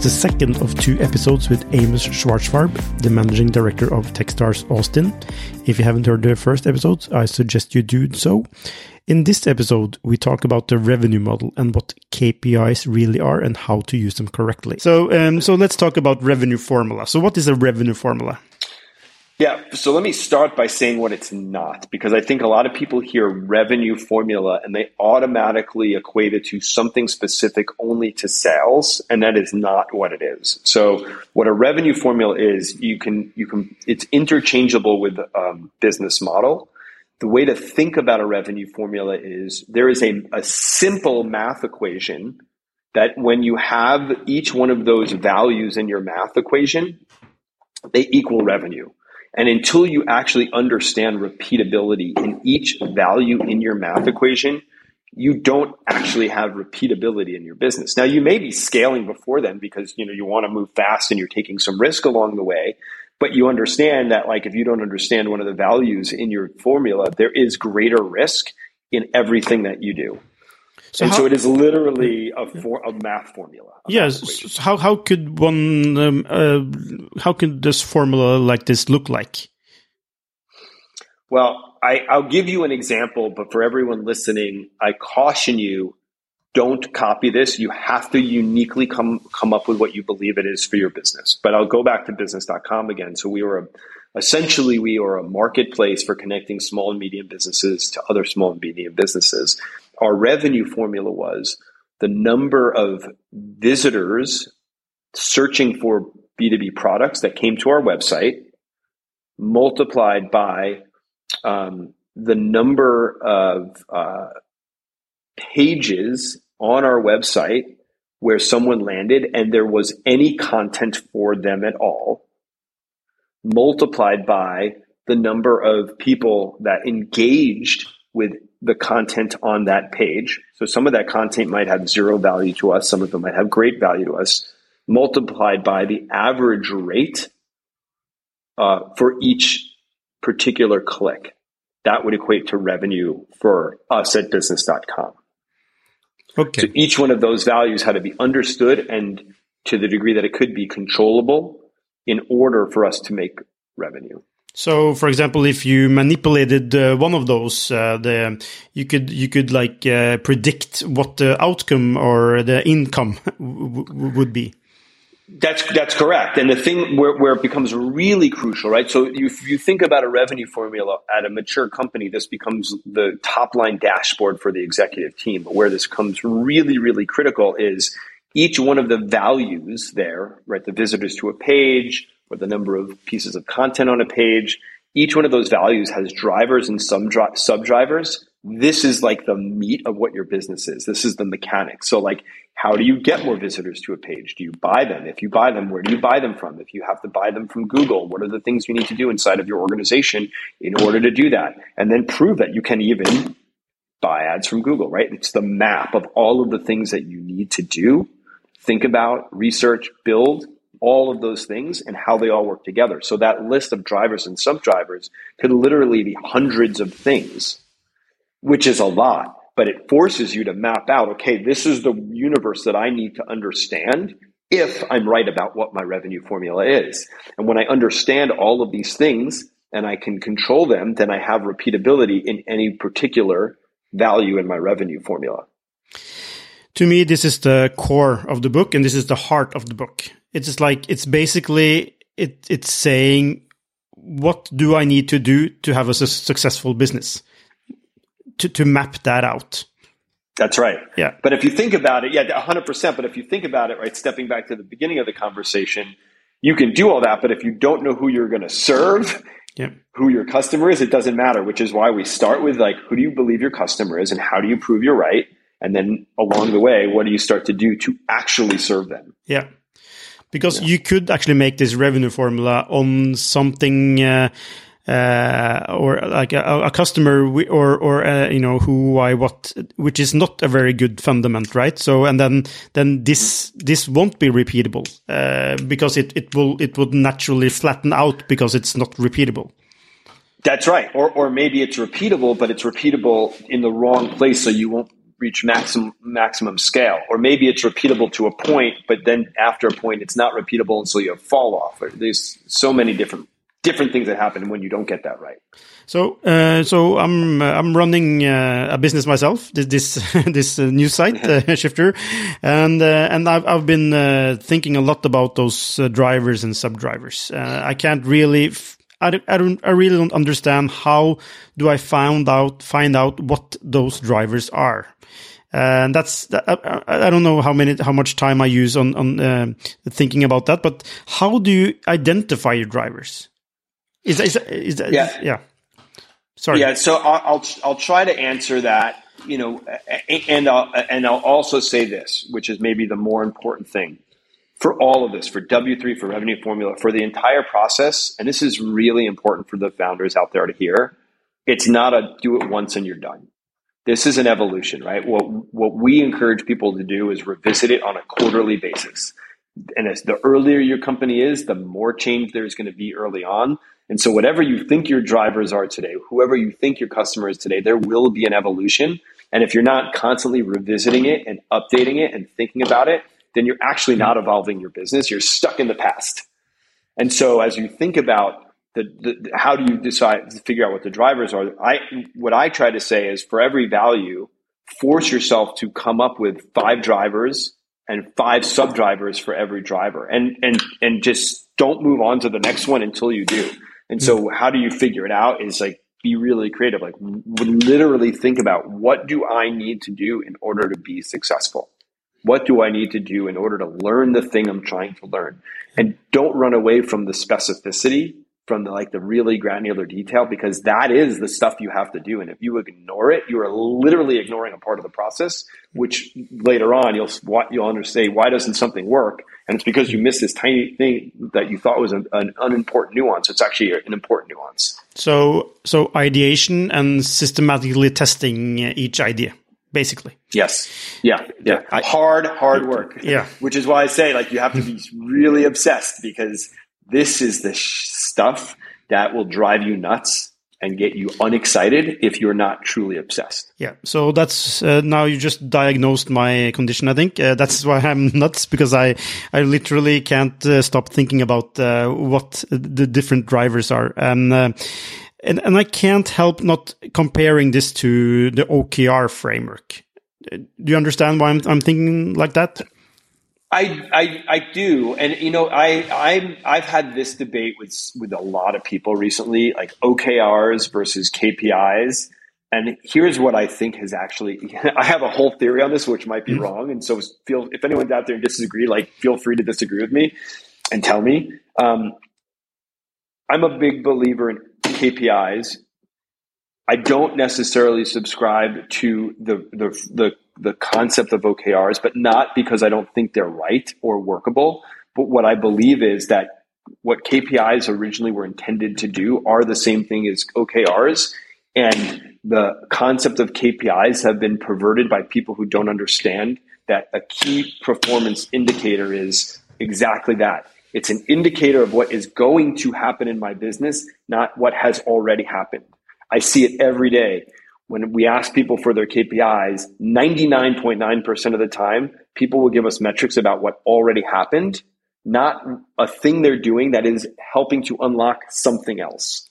Is the second of two episodes with Amos Schwartzfarb, the managing director of Techstars Austin. If you haven't heard the first episode, I suggest you do so. In this episode, we talk about the revenue model and what KPIs really are and how to use them correctly. So, um, so let's talk about revenue formula. So, what is a revenue formula? Yeah, so let me start by saying what it's not, because I think a lot of people hear revenue formula and they automatically equate it to something specific only to sales, and that is not what it is. So, what a revenue formula is, you can you can it's interchangeable with um, business model. The way to think about a revenue formula is there is a, a simple math equation that when you have each one of those values in your math equation, they equal revenue. And until you actually understand repeatability in each value in your math equation, you don't actually have repeatability in your business. Now you may be scaling before then because you know you want to move fast and you're taking some risk along the way, but you understand that like if you don't understand one of the values in your formula, there is greater risk in everything that you do. So and how, so it is literally a, for, a math formula. A yes. Math how how could one um, uh, how could this formula like this look like? Well, I, I'll give you an example, but for everyone listening, I caution you: don't copy this. You have to uniquely come come up with what you believe it is for your business. But I'll go back to business.com again. So we were a, essentially we are a marketplace for connecting small and medium businesses to other small and medium businesses our revenue formula was the number of visitors searching for B2B products that came to our website multiplied by um, the number of uh, pages on our website where someone landed and there was any content for them at all, multiplied by the number of people that engaged with the content on that page. So some of that content might have zero value to us, some of them might have great value to us, multiplied by the average rate uh, for each particular click. That would equate to revenue for us at business.com. Okay. So each one of those values had to be understood and to the degree that it could be controllable in order for us to make revenue. So, for example, if you manipulated uh, one of those, uh, the you could you could like uh, predict what the outcome or the income would be. That's that's correct. And the thing where, where it becomes really crucial, right? So if you think about a revenue formula at a mature company, this becomes the top line dashboard for the executive team. But where this comes really, really critical is each one of the values there, right? The visitors to a page, or the number of pieces of content on a page. Each one of those values has drivers and some sub drivers. This is like the meat of what your business is. This is the mechanics. So like, how do you get more visitors to a page? Do you buy them? If you buy them, where do you buy them from? If you have to buy them from Google, what are the things you need to do inside of your organization in order to do that? And then prove that you can even buy ads from Google, right? It's the map of all of the things that you need to do, think about, research, build all of those things and how they all work together. So that list of drivers and sub-drivers could literally be hundreds of things, which is a lot, but it forces you to map out, okay, this is the universe that I need to understand if I'm right about what my revenue formula is. And when I understand all of these things, and I can control them, then I have repeatability in any particular value in my revenue formula. To me, this is the core of the book and this is the heart of the book. It's just like, it's basically, it, it's saying, what do I need to do to have a successful business? To, to map that out. That's right. Yeah. But if you think about it, yeah, 100%. But if you think about it, right, stepping back to the beginning of the conversation, you can do all that. But if you don't know who you're going to serve, yeah. who your customer is, it doesn't matter, which is why we start with like, who do you believe your customer is and how do you prove you're right? And then along the way, what do you start to do to actually serve them? Yeah. Because yeah. you could actually make this revenue formula on something, uh, uh, or like a, a, customer or or uh, you know who why what which is not a very good fundament right so and then then this this won't be repeatable uh, because it it will it would naturally flatten out because it's not repeatable that's right or or maybe it's repeatable but it's repeatable in the wrong place so you won't reach maximum maximum scale or maybe it's repeatable to a point but then after a point it's not repeatable and so you have fall off there's so many different different things that happen when you don't get that right. So, uh, so I'm uh, I'm running uh, a business myself. This this, this uh, new site uh, Shifter, and uh, and I've I've been thinking a lot about those drivers and sub drivers. I can't really. I don't, I don't. I really don't understand how do I find out find out what those drivers are. and that's I, I, don't know how many how much time I use on on um, thinking about that. But how do you identify your drivers? Is is is that yeah. yeah. Sorry. Yeah. So I'll, I'll, try to answer that, you know, and I'll, and I'll also say this, which is maybe the more important thing for all of this, for W3, for revenue formula, for the entire process. And this is really important for the founders out there to hear. It's not a do it once and you're done. This is an evolution, right? What, what we encourage people to do is revisit it on a quarterly basis. And as the earlier your company is, the more change there's going to be early on and so, whatever you think your drivers are today, whoever you think your customer is today, there will be an evolution. And if you're not constantly revisiting it and updating it and thinking about it, then you're actually not evolving your business. You're stuck in the past. And so, as you think about the, the how do you decide to figure out what the drivers are, I what I try to say is for every value, force yourself to come up with five drivers and five sub drivers for every driver, and and and just don't move on to the next one until you do. And so hmm. how do you figure it out is like be really creative. Like literally think about what do I need to do in order to be successful? What do I need to do in order to learn the thing I'm trying to learn? And don't run away from the specificity from the like the really granular detail because that is the stuff you have to do. And if you ignore it you are literally ignoring a part of the process which later on you'll you'll understand why doesn't something work? And it's because you missed this tiny thing that you thought was an, an unimportant nuance. It's actually an important nuance. So so ideation and systematically testing each idea basically. Yes. Yeah. Yeah. I, hard, hard work. Yeah. Which is why I say like you have to be really obsessed because this is the sh- stuff that will drive you nuts and get you unexcited if you're not truly obsessed. Yeah. So that's uh, now you just diagnosed my condition. I think uh, that's why I'm nuts because I I literally can't uh, stop thinking about uh, what the different drivers are and. And, and I can't help not comparing this to the OKR framework. Do you understand why I'm, I'm thinking like that? I, I, I do, and you know, I, I'm I've had this debate with with a lot of people recently, like OKRs versus KPIs. And here's what I think has actually, I have a whole theory on this, which might be mm-hmm. wrong. And so feel, if anyone's out there and disagree, like feel free to disagree with me and tell me. Um, I'm a big believer in KPIs. I don't necessarily subscribe to the, the, the the concept of OKRs, but not because I don't think they're right or workable. But what I believe is that what KPIs originally were intended to do are the same thing as OKRs. And the concept of KPIs have been perverted by people who don't understand that a key performance indicator is exactly that. It's an indicator of what is going to happen in my business, not what has already happened. I see it every day when we ask people for their KPIs, 99.9% of the time, people will give us metrics about what already happened, not a thing they're doing that is helping to unlock something else.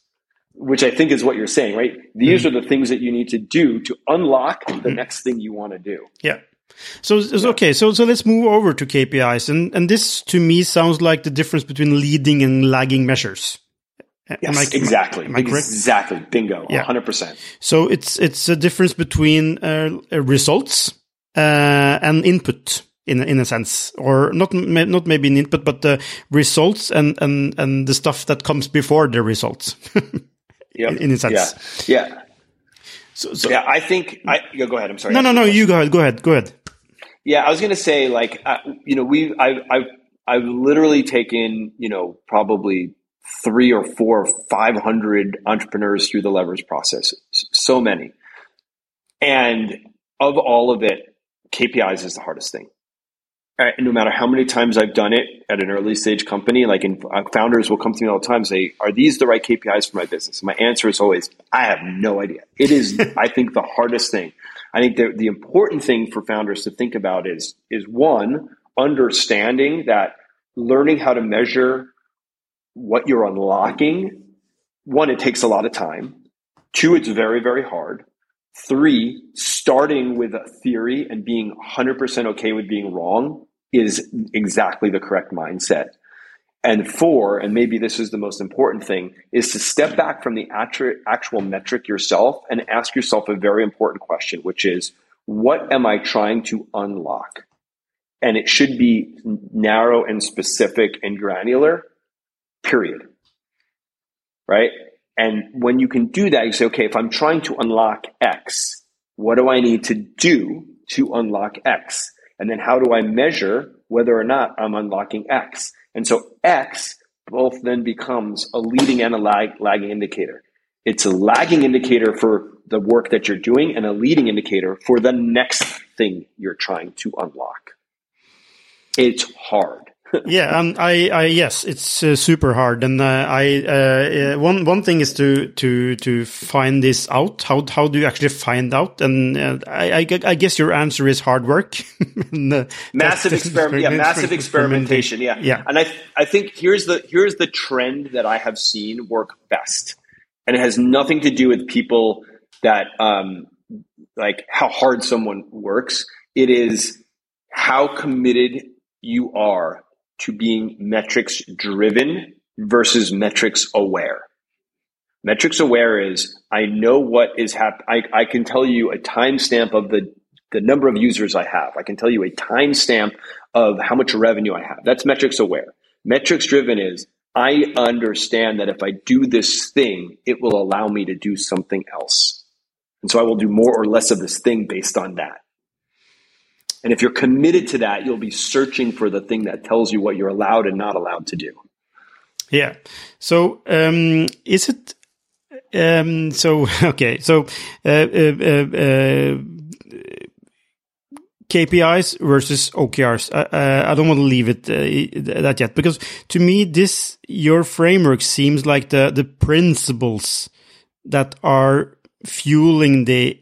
which I think is what you're saying, right? These mm-hmm. are the things that you need to do to unlock the mm-hmm. next thing you want to do. Yeah. So, so okay, so so let's move over to KPIs, and and this to me sounds like the difference between leading and lagging measures. Yes, I, exactly. Am I, am I exactly. Bingo. Yeah. 100%. So it's it's a difference between uh, results uh, and input in in a sense, or not not maybe an input, but the results and and and the stuff that comes before the results. yep. in a sense. Yeah. Yeah. So, so yeah, I think I go ahead. I'm sorry. No, no, no. You go ahead. Go ahead. Go ahead. Yeah, I was going to say like uh, you know we I I I've literally taken you know probably three or four or five hundred entrepreneurs through the levers process. So many, and of all of it, KPIs is the hardest thing. No matter how many times I've done it at an early stage company, like in, uh, founders will come to me all the time and say, "Are these the right KPIs for my business?" And my answer is always, "I have no idea." It is, I think, the hardest thing. I think the, the important thing for founders to think about is is one understanding that learning how to measure what you're unlocking. One, it takes a lot of time. Two, it's very very hard. Three, starting with a theory and being 100% okay with being wrong is exactly the correct mindset. And four, and maybe this is the most important thing, is to step back from the actual metric yourself and ask yourself a very important question, which is, what am I trying to unlock? And it should be narrow and specific and granular, period. Right? And when you can do that, you say, okay, if I'm trying to unlock X, what do I need to do to unlock X? And then how do I measure whether or not I'm unlocking X? And so X both then becomes a leading and a lag, lagging indicator. It's a lagging indicator for the work that you're doing and a leading indicator for the next thing you're trying to unlock. It's hard yeah, and I, I, yes, it's uh, super hard. And uh, I, uh, uh, one, one thing is to, to, to find this out. How, how do you actually find out? And uh, I, I, I, guess your answer is hard work. and, uh, massive experiment, yeah, massive experimentation, yeah, yeah. And I, I think here's the, here's the trend that I have seen work best, and it has nothing to do with people that, um, like how hard someone works. It is how committed you are to being metrics driven versus metrics aware. Metrics aware is I know what is happening. I can tell you a timestamp of the, the number of users I have. I can tell you a timestamp of how much revenue I have. That's metrics aware. Metrics driven is I understand that if I do this thing, it will allow me to do something else. And so I will do more or less of this thing based on that. And if you're committed to that, you'll be searching for the thing that tells you what you're allowed and not allowed to do. Yeah. So, um, is it, um, so, okay. So, uh, uh, uh, uh KPIs versus OKRs. I don't want to leave it uh, that yet because to me, this, your framework seems like the, the principles that are Fueling the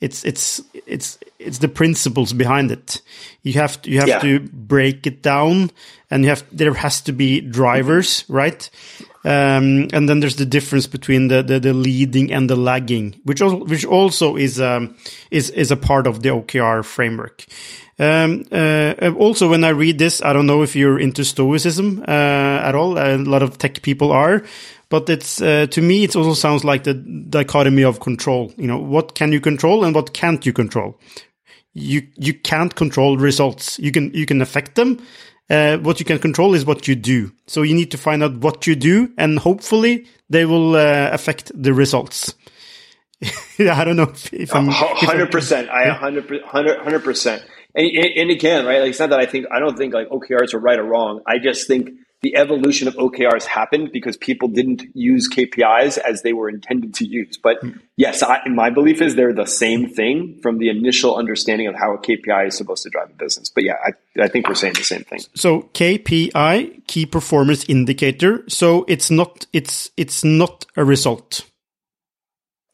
It's it's it's it's the principles behind it. You have to, you have yeah. to break it down, and you have there has to be drivers, right? Um, and then there's the difference between the, the, the, leading and the lagging, which also, which also is um, is is a part of the OKR framework. Um, uh, also, when I read this, I don't know if you're into Stoicism uh, at all. A lot of tech people are, but it's uh, to me, it also sounds like the dichotomy of control. You know, what can you control and what can't you control? You you can't control results. You can you can affect them, Uh, what you can control is what you do. So you need to find out what you do, and hopefully they will uh, affect the results. I don't know if, if I'm hundred percent. I hundred percent. And, and again, right? Like it's not that I think I don't think like OKRs are right or wrong. I just think the evolution of OKRs happened because people didn't use KPIs as they were intended to use. But hmm. yes, I, my belief is they're the same thing from the initial understanding of how a KPI is supposed to drive a business. But yeah, I, I think we're saying the same thing. So KPI, key performance indicator. So it's not it's it's not a result.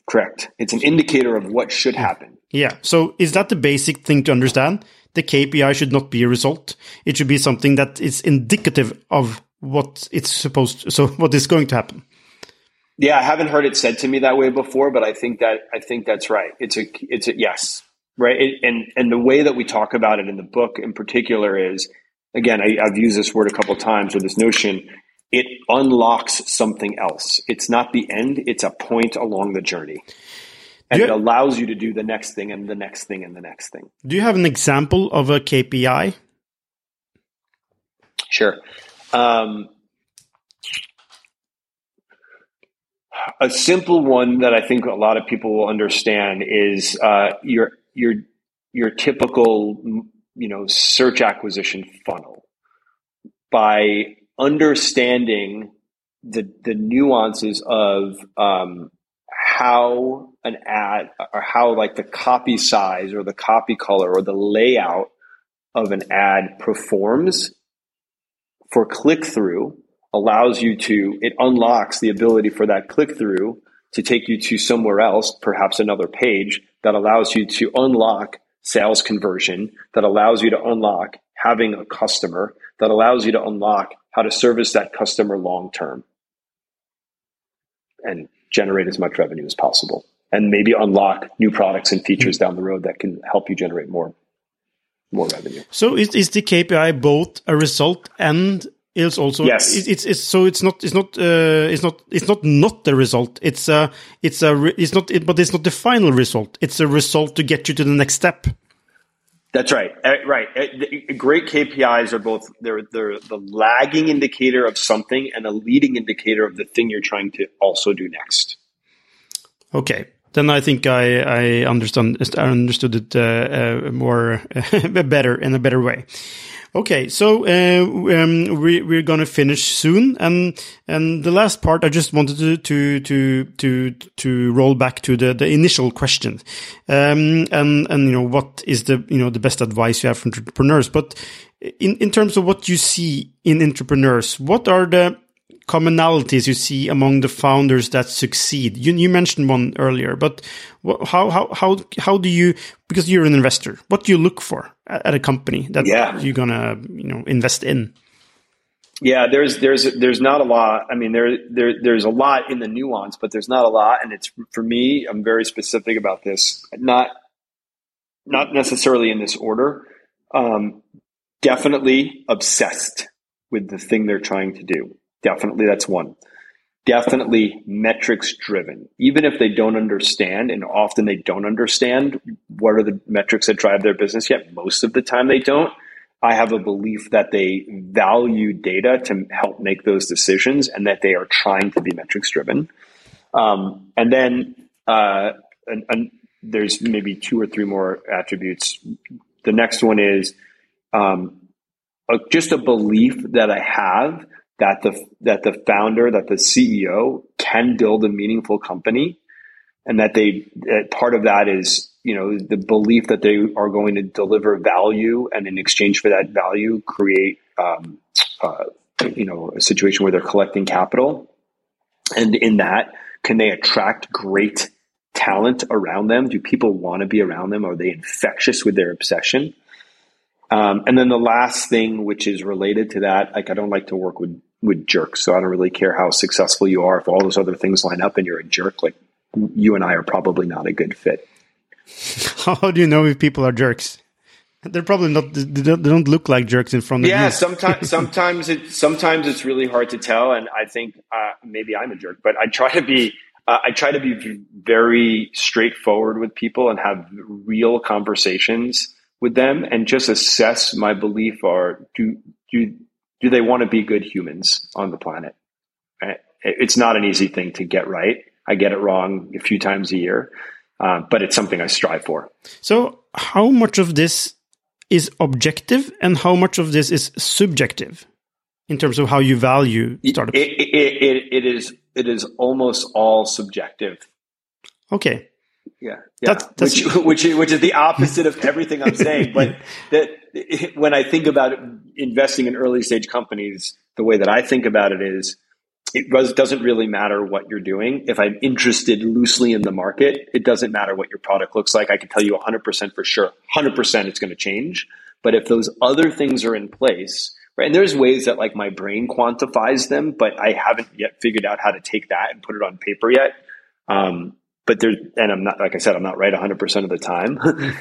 Correct. It's an indicator of what should happen. Yeah. So is that the basic thing to understand? The KPI should not be a result. It should be something that is indicative of what it's supposed to, so what is going to happen. Yeah, I haven't heard it said to me that way before, but I think that I think that's right. It's a it's a yes, right? It, and and the way that we talk about it in the book in particular is again, I, have used this word a couple times or this notion. It unlocks something else. It's not the end; it's a point along the journey and you, it allows you to do the next thing and the next thing and the next thing. Do you have an example of a KPI? Sure. Um, a simple one that I think a lot of people will understand is uh, your your your typical you know search acquisition funnel. By understanding the the nuances of um, how an ad or how like the copy size or the copy color or the layout of an ad performs for click through allows you to it unlocks the ability for that click through to take you to somewhere else perhaps another page that allows you to unlock sales conversion that allows you to unlock having a customer that allows you to unlock how to service that customer long term and generate as much revenue as possible and maybe unlock new products and features down the road that can help you generate more more revenue. So is, is the KPI both a result and it's also yes. it's, it's so it's not it's not uh, it's not it's not not the result it's a it's a it's not it, but it's not the final result it's a result to get you to the next step that's right. Uh, right. Uh, great KPIs are both they're they're the lagging indicator of something and a leading indicator of the thing you're trying to also do next. Okay. Then I think I, I understand I understood it uh, uh, more better in a better way. Okay, so uh, um, we, we're going to finish soon, and and the last part I just wanted to to to to, to roll back to the, the initial question, um, and and you know what is the you know the best advice you have for entrepreneurs, but in in terms of what you see in entrepreneurs, what are the commonalities you see among the founders that succeed? You, you mentioned one earlier, but how, how, how, how do you, because you're an investor, what do you look for at, a company that yeah. you're going to, you know, invest in? Yeah, there's there's there's not a lot. I mean, there there there's a lot in the nuance, but there's not a lot. And it's for me, I'm very specific about this. Not not necessarily in this order. Um, definitely obsessed with the thing they're trying to do. Definitely, that's one. Definitely metrics driven. Even if they don't understand, and often they don't understand what are the metrics that drive their business yet, most of the time they don't. I have a belief that they value data to help make those decisions and that they are trying to be metrics driven. Um, and then uh, and, there's maybe two or three more attributes. The next one is um, a, just a belief that I have that the that the founder, that the CEO can build a meaningful company, and that they that part of that is you know the belief that they are going to deliver value, and in exchange for that value, create um, uh, you know a situation where they're collecting capital, and in that, can they attract great talent around them? Do people want to be around them? Are they infectious with their obsession? Um, and then the last thing, which is related to that, like I don't like to work with with jerks. So I don't really care how successful you are. If all those other things line up and you're a jerk, like you and I are probably not a good fit. How do you know if people are jerks? They're probably not. They don't look like jerks in front of yeah, you. Yeah, sometimes sometimes it sometimes it's really hard to tell, and I think uh, maybe I'm a jerk, but I try to be. Uh, I try to be very straightforward with people and have real conversations with them, and just assess my belief or do do do they want to be good humans on the planet? It's not an easy thing to get right. I get it wrong a few times a year, uh, but it's something I strive for. So, how much of this is objective, and how much of this is subjective? in terms of how you value startups? It, it, it, it is it is almost all subjective. Okay. Yeah, yeah. That's, that's... Which, which which is the opposite of everything I'm saying. But that when I think about investing in early stage companies, the way that I think about it is, it doesn't really matter what you're doing. If I'm interested loosely in the market, it doesn't matter what your product looks like. I can tell you 100% for sure, 100% it's going to change. But if those other things are in place, Right. And there's ways that like my brain quantifies them, but I haven't yet figured out how to take that and put it on paper yet. Um, but there, and I'm not, like I said, I'm not right 100% of the time,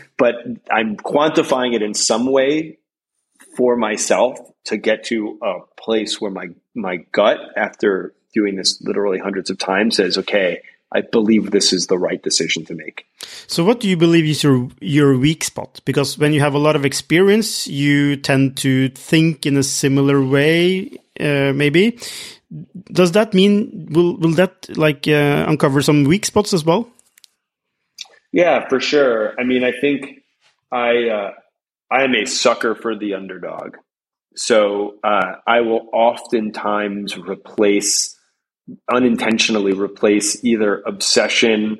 but I'm quantifying it in some way for myself to get to a place where my, my gut after doing this literally hundreds of times says, okay, I believe this is the right decision to make. So, what do you believe is your your weak spot? Because when you have a lot of experience, you tend to think in a similar way. Uh, maybe does that mean will will that like uh, uncover some weak spots as well? Yeah, for sure. I mean, I think I uh, I am a sucker for the underdog. So uh, I will oftentimes replace unintentionally replace either obsession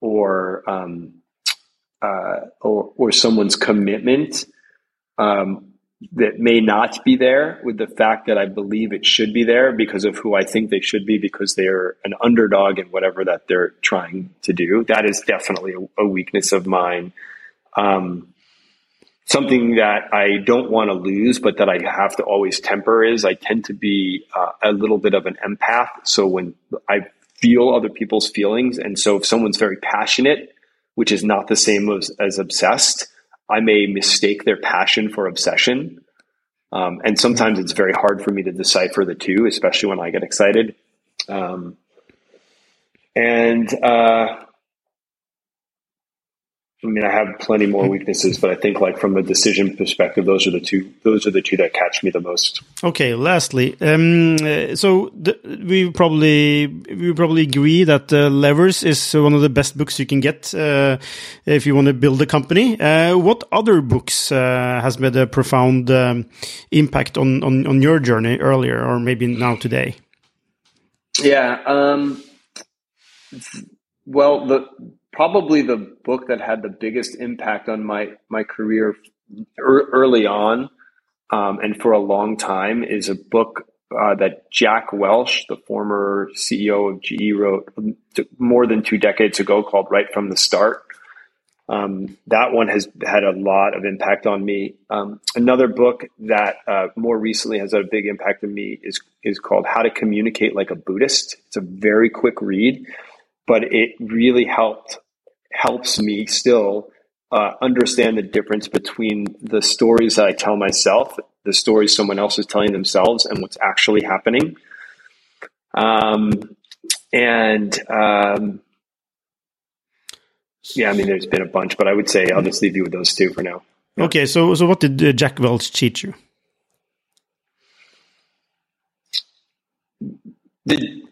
or um, uh, or, or someone's commitment um, that may not be there with the fact that I believe it should be there because of who I think they should be because they're an underdog in whatever that they're trying to do. That is definitely a, a weakness of mine. Um, something that I don't want to lose, but that I have to always temper is I tend to be uh, a little bit of an empath. So when I feel other people's feelings, and so if someone's very passionate, which is not the same as, as obsessed, I may mistake their passion for obsession. Um, and sometimes it's very hard for me to decipher the two, especially when I get excited. Um, and uh, I mean, I have plenty more weaknesses, but I think like from a decision perspective, those are the two. Those are the two that catch me the most. Okay. Lastly, um, uh, so the, we probably we probably agree that uh, Levers is one of the best books you can get uh, if you want to build a company. Uh, what other books uh, has made a profound um, impact on, on on your journey earlier, or maybe now today? Yeah. Um, well, the probably the book that had the biggest impact on my my career early on um, and for a long time is a book uh, that Jack Welch, the former CEO of GE, wrote more than two decades ago called Right from the Start. Um, that one has had a lot of impact on me. Um, another book that uh, more recently has had a big impact on me is is called How to Communicate Like a Buddhist. It's a very quick read, but it really helped helps me still uh, understand the difference between the stories that I tell myself, the stories someone else is telling themselves, and what's actually happening. Um, and um, yeah, I mean, there's been a bunch, but I would say I'll just leave you with those two for now. Yeah. Okay, so so what did uh, Jack Welch teach you? The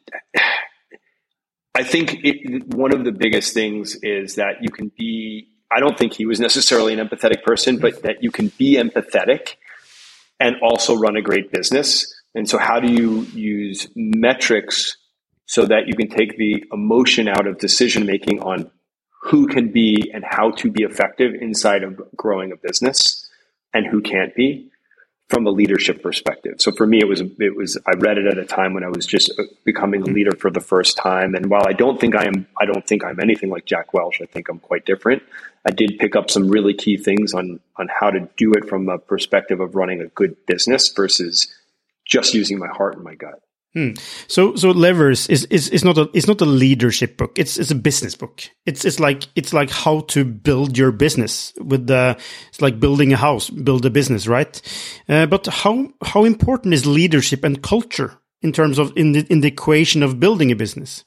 I think it, one of the biggest things is that you can be, I don't think he was necessarily an empathetic person, but that you can be empathetic and also run a great business. And so, how do you use metrics so that you can take the emotion out of decision making on who can be and how to be effective inside of growing a business and who can't be? From a leadership perspective. So for me, it was it was I read it at a time when I was just uh, becoming a mm-hmm. leader for the first time. And while I don't think I am, I don't think I'm anything like Jack Welch. I think I'm quite different. I did pick up some really key things on on how to do it from a perspective of running a good business versus just using my heart and my gut. Hmm. So, so levers is, is, is not a it's not a leadership book. It's it's a business book. It's it's like it's like how to build your business with the it's like building a house, build a business, right? Uh, but how how important is leadership and culture in terms of in the in the equation of building a business?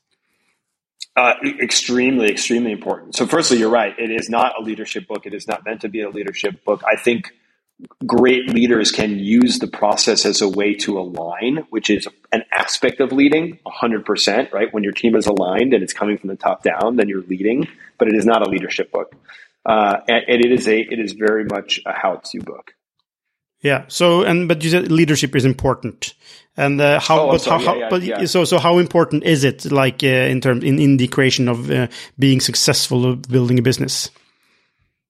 Uh, extremely, extremely important. So, firstly, you're right. It is not a leadership book. It is not meant to be a leadership book. I think great leaders can use the process as a way to align, which is an aspect of leading 100%, right? When your team is aligned and it's coming from the top down, then you're leading, but it is not a leadership book. Uh, and, and it is a, it is very much a how-to book. Yeah. So, and but you said leadership is important, and uh, how? Oh, but sorry, how? yeah, yeah, but yeah. so so how important is it? Like uh, in terms in, in the creation of uh, being successful of building a business.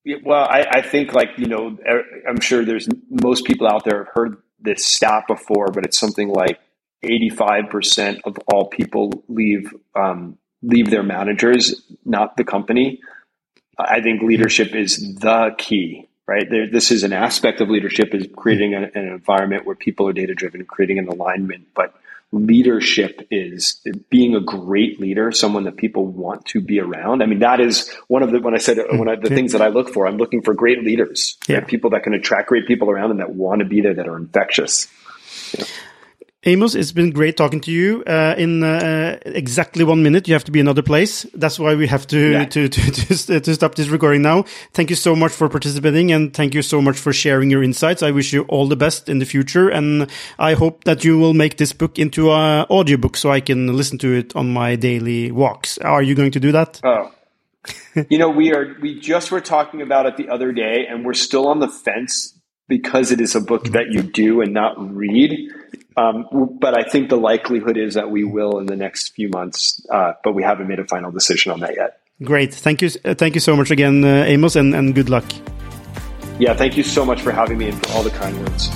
Yeah, well, I, I think like you know, er, I'm sure there's most people out there have heard this stat before, but it's something like 85% of all people leave um, leave their managers, not the company. I think leadership is the key, right? There, this is an aspect of leadership is creating an environment where people are data driven, creating an alignment, but leadership is being a great leader, someone that people want to be around. I mean, that is one of the, when I said, hmm. when I, the things that I look for, I'm looking for great leaders, Yeah. right? people that can attract great people around and that want to be there, that are infectious. Amos, it's been great talking to you. Uh, in uh, exactly one minute, you have to be another place. That's why we have to Yeah. to, to, to to stop this recording now. Thank you so much for participating, and thank you so much for sharing your insights. I wish you all the best in the future, and I hope that you will make this book into an audiobook so I can listen to it on my daily walks. Are you going to do that? Oh, you know, we are, we just were talking about it the other day and we're still on the fence because it is a book that you do and not read. Um, but I think the likelihood is that we will in the next few months, uh, but we haven't made a final decision on that yet. Great. Thank you. Thank you so much again, uh, Amos, and, and good luck. Yeah, thank you so much for having me and for all the kind words.